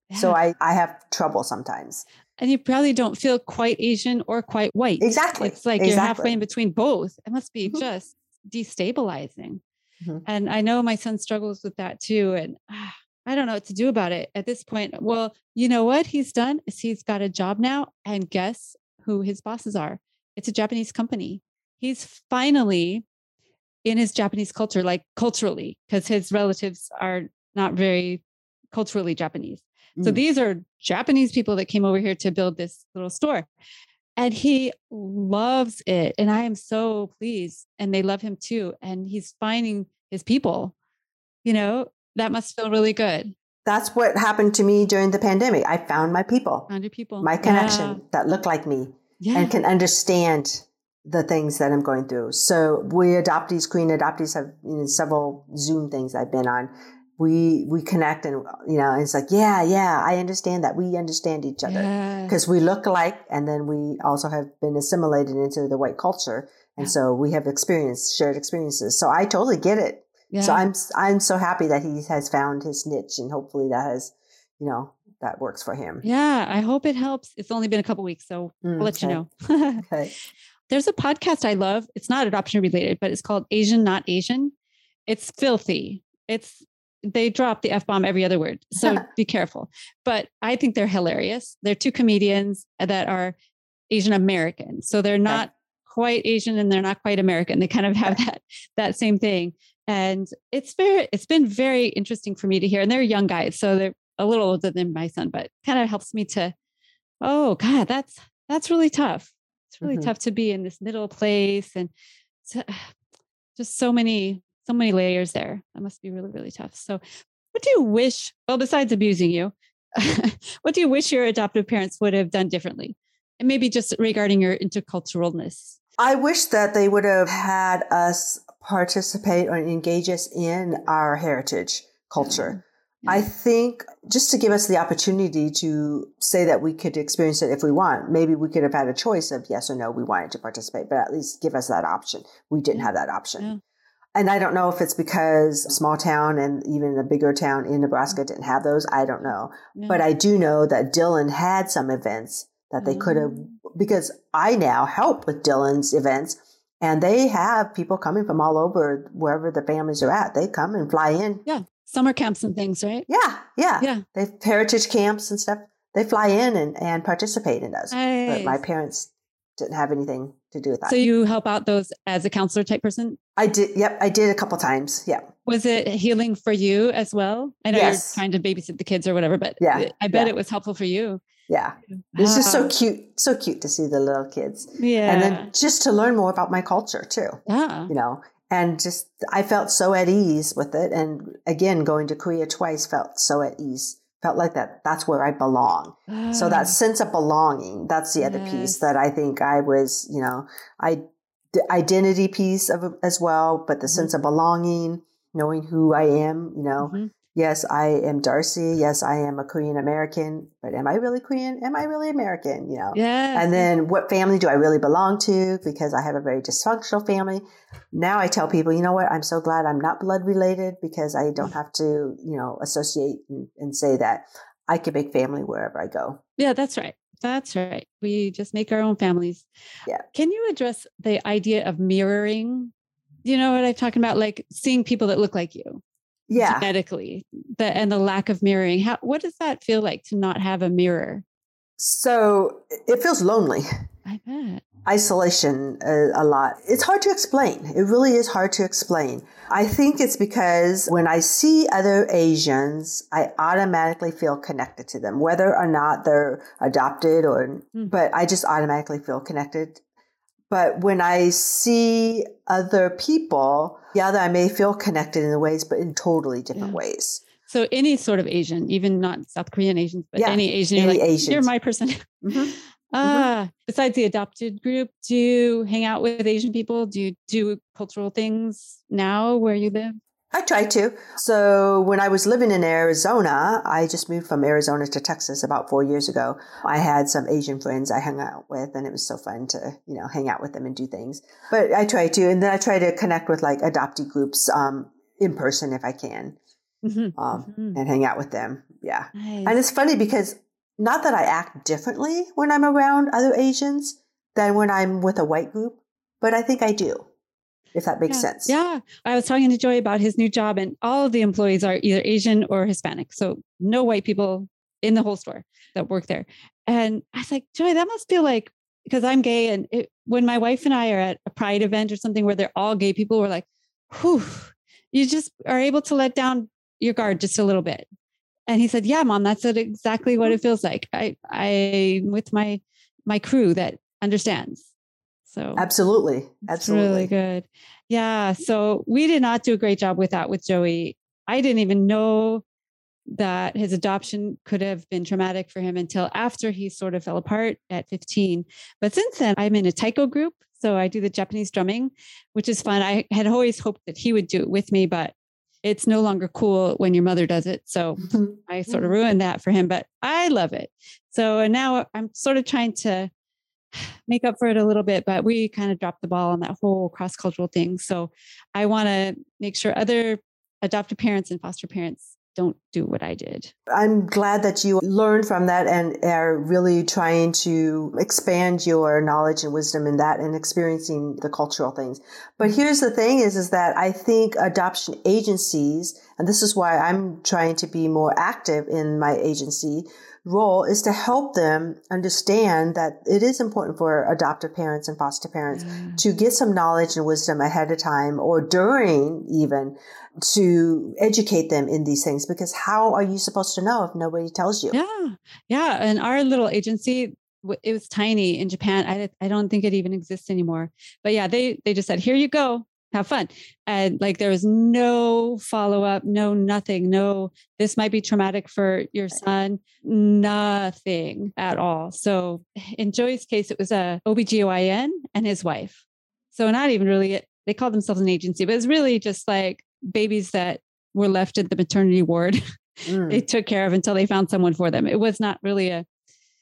Speaker 2: Yeah. So I, I have trouble sometimes.
Speaker 1: And you probably don't feel quite Asian or quite white.
Speaker 2: Exactly.
Speaker 1: It's like
Speaker 2: exactly.
Speaker 1: you're halfway in between both. It must be mm-hmm. just destabilizing. Mm-hmm. And I know my son struggles with that too. And ah, I don't know what to do about it at this point. Well, you know what he's done is he's got a job now. And guess who his bosses are? It's a Japanese company. He's finally in his Japanese culture, like culturally, because his relatives are not very culturally Japanese. Mm. So these are Japanese people that came over here to build this little store and he loves it and i am so pleased and they love him too and he's finding his people you know? That must feel really good.
Speaker 2: That's what happened to me during the pandemic. I found my people
Speaker 1: found your people.
Speaker 2: my connection yeah. that look like me yeah. and can understand the things that i'm going through. So we adoptees Korean adoptees have you know, several zoom things i've been on we we connect and you know it's like yeah yeah i understand that. We understand each other. Because yeah. we look alike and then we also have been assimilated into the white culture and yeah. so we have experienced shared experiences. So i totally get it. Yeah. so i'm i'm so happy that he has found his niche and hopefully that has you know that works for him.
Speaker 1: Yeah i hope it helps. It's only been a couple weeks so mm, i'll let okay. you know. [laughs] Okay. There's a podcast i love. It's not adoption related but it's called asian not asian. It's filthy. It's they drop the F bomb every other word. So [laughs] be careful. But I think they're hilarious. They're two comedians that are Asian American. So they're not okay. quite Asian and they're not quite American. They kind of have that that same thing. And it's very it's been very interesting for me to hear. And they're young guys. So they're a little older than my son, but kind of helps me to, oh God, that's that's really tough. It's really mm-hmm. tough to be in this middle place and to, [sighs] just so many so many layers there. That must be really, really tough. So, what do you wish? Well, besides abusing you, [laughs] what do you wish your adoptive parents would have done differently? And maybe just regarding your interculturalness.
Speaker 2: I wish that they would have had us participate or engage us in our heritage culture. Mm-hmm. Yeah. I think just to give us the opportunity to say that we could experience it if we want, maybe we could have had a choice of yes or no, we wanted to participate, but at least give us that option. We didn't yeah. have that option. Yeah. And I don't know if it's because small town and even a bigger town in Nebraska mm. didn't have those. I don't know. But I do know that Dillon had some events that they mm. could have, because I now help with Dillon's events and they have people coming from all over wherever the families are at. They come and fly in.
Speaker 1: Yeah. Summer camps and things, right?
Speaker 2: Yeah. Yeah. Yeah. They have heritage camps and stuff. They fly in and, and participate in those. Nice. But my parents didn't have anything to do with that.
Speaker 1: So you help out those as a counselor type person?
Speaker 2: I did. Yep. I did a couple times. Yeah.
Speaker 1: Was it healing for you as well? I know yes. you're trying to babysit the kids or whatever, but yeah, I bet yeah. it was helpful for you.
Speaker 2: Yeah. It's just so cute. So cute to see the little kids.
Speaker 1: Yeah.
Speaker 2: And then just to learn more about my culture too.
Speaker 1: Yeah.
Speaker 2: You know, and just, I felt so at ease with it. And again, going to Korea twice felt so at ease felt like that that's where I belong. So that ah. sense of belonging, that's the other yes. piece that I think I was, you know, I the identity piece of as well, but the mm-hmm. sense of belonging, knowing who I am, you know, mm-hmm. Yes, I am Darcy. Yes, I am a Korean American, but am I really Korean? Am I really American? You know?
Speaker 1: Yeah.
Speaker 2: And then what family do I really belong to? Because I have a very dysfunctional family. Now I tell people, you know what? I'm so glad I'm not blood related because I don't have to, you know, associate and, and say that I can make family wherever I go.
Speaker 1: Yeah, that's right. That's right. We just make our own families.
Speaker 2: Yeah.
Speaker 1: Can you address the idea of mirroring? You know what I'm talking about? Like seeing people that look like you
Speaker 2: Yeah.
Speaker 1: genetically, the and the lack of mirroring. How what does that feel like to not have a mirror?
Speaker 2: So it feels lonely.
Speaker 1: I bet.
Speaker 2: isolation a, a, lot. It's hard to explain. It really is hard to explain. I think it's because when I see other Asians, I automatically feel connected to them, whether or not they're adopted or,
Speaker 1: Mm.
Speaker 2: but I just automatically feel connected. But when I see other people, yeah, I may feel connected in the ways, but in totally different
Speaker 1: Yeah.
Speaker 2: ways.
Speaker 1: So any sort of Asian, even not South Korean Asians, but
Speaker 2: Yeah,
Speaker 1: any Asian, you're like, you're my person. [laughs]
Speaker 2: Mhm.
Speaker 1: Ah, besides the adopted group, do you hang out with Asian people? Do you do cultural things now where you live?
Speaker 2: I try to. So when I was living in Arizona, I just moved from Arizona to Texas about four years ago. I had some Asian friends I hung out with and it was so fun to, you know, hang out with them and do things. But I try to, and then I try to connect with like adoptee groups, um, in person if I can,
Speaker 1: Mhm,
Speaker 2: um,
Speaker 1: mhm.
Speaker 2: and hang out with them. Yeah.
Speaker 1: Nice.
Speaker 2: And it's funny because not that I act differently when I'm around other Asians than when I'm with a white group, but I think I do, if that makes
Speaker 1: yeah.
Speaker 2: sense.
Speaker 1: Yeah. I was talking to Joy about his new job, and all of the employees are either Asian or Hispanic. So no white people in the whole store that work there. And I was like, Joy, that must feel like because I'm gay. And it, when my wife and I are at a pride event or something where they're all gay people, we're like, whew, you just are able to let down your guard just a little bit. And he said, Yeah, mom, that's exactly what it mm-hmm. feels like. I I with my my crew that understands. So
Speaker 2: Absolutely. Absolutely.
Speaker 1: really good. Yeah. So we did not do a great job with that with Joey. I didn't even know that his adoption could have been traumatic for him until after he sort of fell apart at 15. But since then, I'm in a taiko group. So I do the Japanese drumming, which is fun. I had always hoped that he would do it with me, but it's no longer cool when your mother does it. So [laughs] I sort of ruined that for him, but I love it. So and now I'm sort of trying to make up for it a little bit, but we kind of dropped the ball on that whole cross cultural thing. So I want to make sure other adoptive parents and foster parents don't do what I did.
Speaker 2: I'm glad that you learned from that and are really trying to expand your knowledge and wisdom in that and experiencing the cultural things. But here's the thing is, is that I think adoption agencies, and this is why I'm trying to be more active in my agency role is to help them understand that it is important for adoptive parents and foster parents mm. to get some knowledge and wisdom ahead of time or during even to educate them in these things because how are you supposed to know if nobody tells you?
Speaker 1: Yeah. Yeah. And our little agency, it was tiny in Japan. I, I don't think it even exists anymore. But yeah, they, they just said, here you go. Have fun. And like there was no follow up, no nothing, no, this might be traumatic for your son, nothing at all. So in Joey's case, it was a OBGYN and his wife. So not even really, they called themselves an agency, but it's really just like babies that were left at the maternity ward [laughs]
Speaker 2: Mm.
Speaker 1: they took care of until they found someone for them. It was not really a,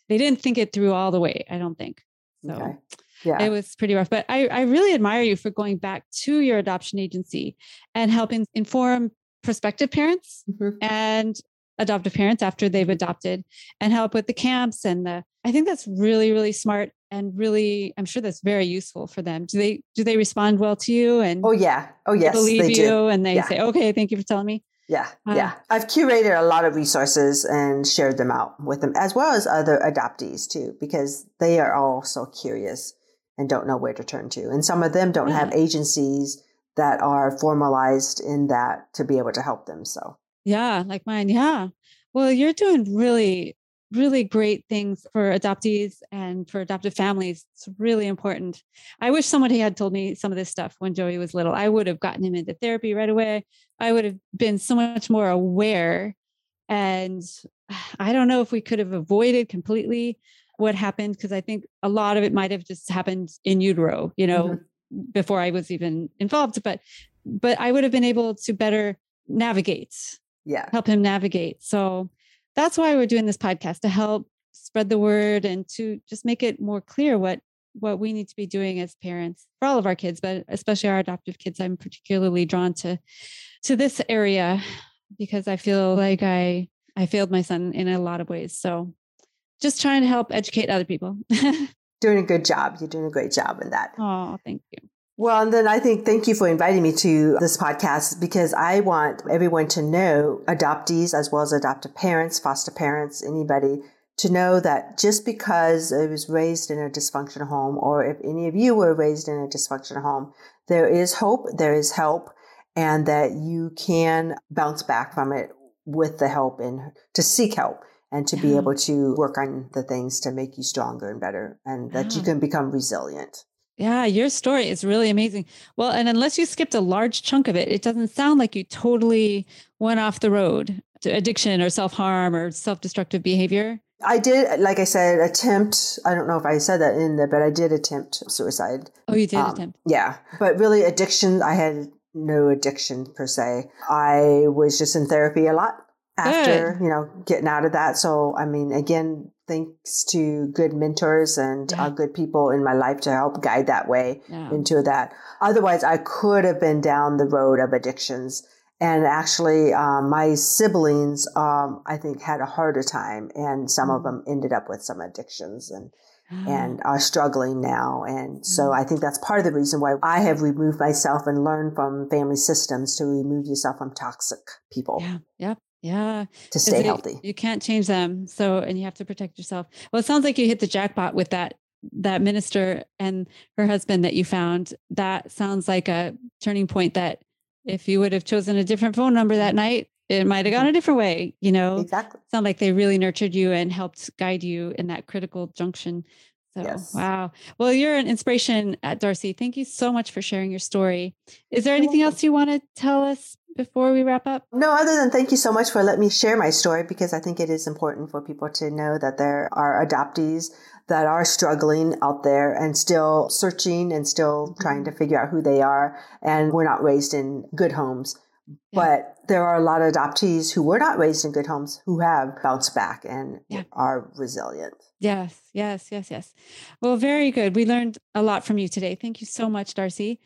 Speaker 1: they didn't think it through all the way, I don't think. So
Speaker 2: Okay. Yeah.
Speaker 1: it was pretty rough. But I, I really admire you for going back to your adoption agency and helping inform prospective parents
Speaker 2: Mhm.
Speaker 1: and adoptive parents after they've adopted and help with the camps and the I think that's really, really smart and really I'm sure that's very useful for them. Do they do they respond well to you and
Speaker 2: Oh yeah. Oh yes,
Speaker 1: believe
Speaker 2: they
Speaker 1: you
Speaker 2: do.
Speaker 1: and they
Speaker 2: Yeah.
Speaker 1: say, Okay, thank you for telling me?
Speaker 2: Yeah,
Speaker 1: Uh,
Speaker 2: yeah. I've curated a lot of resources and shared them out with them, as well as other adoptees too, because they are all so curious and don't know where to turn to. And some of them don't have mm. agencies that are formalized in that to be able to help them. So
Speaker 1: Yeah, like mine. Yeah. Well, you're doing really, really great things for adoptees and for adoptive families. It's really important. I wish somebody had told me some of this stuff when Joey was little. I would have gotten him into therapy right away. I would have been so much more aware. And [sighs] I don't know if we could have avoided completely what happened because I think a lot of it might have just happened in utero, you know, mm-hmm. before I was even involved. But but I would have been able to better navigate
Speaker 2: Yeah.
Speaker 1: help him navigate. So that's why we're doing this podcast to help spread the word and to just make it more clear what what we need to be doing as parents for all of our kids, but especially our adoptive kids. I'm particularly drawn to to this area because I feel like I I failed my son in a lot of ways. So just trying to help educate other people. [laughs]
Speaker 2: doing a good job. You're doing a great job in that.
Speaker 1: Oh, thank you.
Speaker 2: Well, and then I think thank you for inviting me to this podcast because I want everyone to know adoptees as well as adoptive parents, foster parents, anybody to know that just because it was raised in a dysfunctional home or if any of you were raised in a dysfunctional home, there is hope, there is help, and that you can bounce back from it with the help and to seek help and to be able to work on the things to make you stronger and better and that you can become resilient.
Speaker 1: Yeah, your story is really amazing. Well, and unless you skipped a large chunk of it, it doesn't sound like you totally went off the road to addiction or self harm or self destructive behavior.
Speaker 2: I did, like I said, attempt. I don't know if I said that in there, but I did attempt suicide.
Speaker 1: Oh, you did
Speaker 2: Um,
Speaker 1: attempt.
Speaker 2: Yeah. But really, addiction, I had no addiction per se. I was just in therapy a lot after, you know, getting out of that. So, I mean, again, thanks to good mentors and
Speaker 1: Yeah.
Speaker 2: uh, good people in my life to help guide that way
Speaker 1: Yeah.
Speaker 2: into that. Otherwise, I could have been down the road of addictions. And actually, um, my siblings, um, I think, had a harder time, and some of
Speaker 1: Mm.
Speaker 2: them ended up with some addictions and
Speaker 1: Ah,
Speaker 2: and are struggling now. And so
Speaker 1: Mm.
Speaker 2: I think that's part of the reason why I have removed myself and learned from family systems to remove yourself from toxic people
Speaker 1: yeah. Yep. Yeah.
Speaker 2: to stay
Speaker 1: you-
Speaker 2: healthy.
Speaker 1: You can't change them. So, and you have to protect yourself. Well, it sounds like you hit the jackpot with that that minister and her husband that you found. That sounds like a turning point that if you would have chosen a different phone number that night, it might have gone mm-hmm. a different way, you know.
Speaker 2: Exactly.
Speaker 1: Sound like they really nurtured you and helped guide you in that critical junction. So,
Speaker 2: Yes.
Speaker 1: wow. Well, you're an inspiration at Darcy. Thank you so much for sharing your story. Is there anything else you want to tell us before we wrap up?
Speaker 2: No, other than thank you so much for letting me share my story because I think it is important for people to know that there are adoptees that are struggling out there and still searching and still trying to mm-hmm. figure out who they are. And we're not raised in good homes.
Speaker 1: Yeah.
Speaker 2: But there are a lot of adoptees who were not raised in good homes who have bounced back and
Speaker 1: Yeah.
Speaker 2: are resilient.
Speaker 1: Yes, yes, yes, yes. Well, very good. We learned a lot from you today. Thank you so much, Darcy.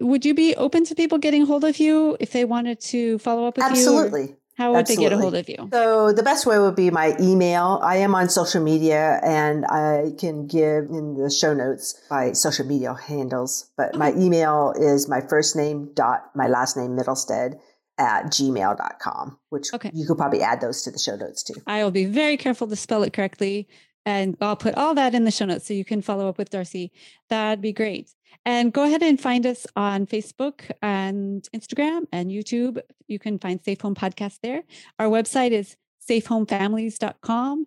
Speaker 1: Would you be open to people getting hold of you if they wanted to follow up with you?
Speaker 2: Absolutely.
Speaker 1: How would they get a hold of you?
Speaker 2: So the best way would be my email. I am on social media and I can give in the show notes my social media handles. But my email is my first name dot my last name Middlestead at gmail.com, which
Speaker 1: Okay.
Speaker 2: you could probably add those to the show notes too.
Speaker 1: I will be very careful to spell it correctly. And I'll put all that in the show notes so you can follow up with Darcy. That'd be great. And go ahead and find us on Facebook and Instagram and YouTube. You can find Safe Home Podcast there. Our website is safehomefamilies.com.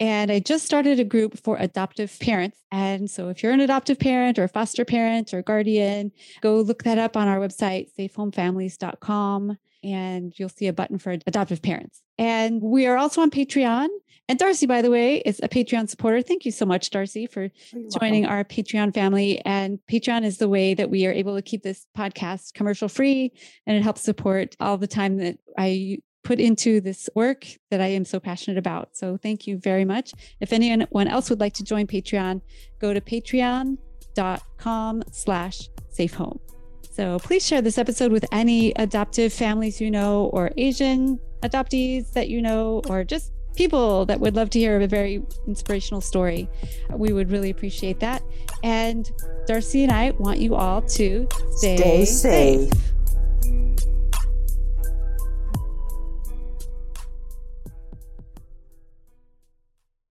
Speaker 1: And I just started a group for adoptive parents. And so if you're an adoptive parent or foster parent or guardian, go look that up on our website, safehomefamilies.com, and you'll see a button for adoptive parents. And we are also on Patreon. And Darcy, by the way, is a Patreon supporter. Thank you so much, Darcy, for joining our Patreon family. And Patreon is the way that we are able to keep this podcast commercial free and it helps support all the time that I put into this work that I am so passionate about. So thank you very much. If anyone else would like to join Patreon, go to patreon.com slash safe home. So please share this episode with any adoptive families you know, or Asian adoptees that you know, or just people that would love to hear a very inspirational story. We would really appreciate that. And Darcy and I want you all to stay,
Speaker 2: Stay safe.
Speaker 1: safe.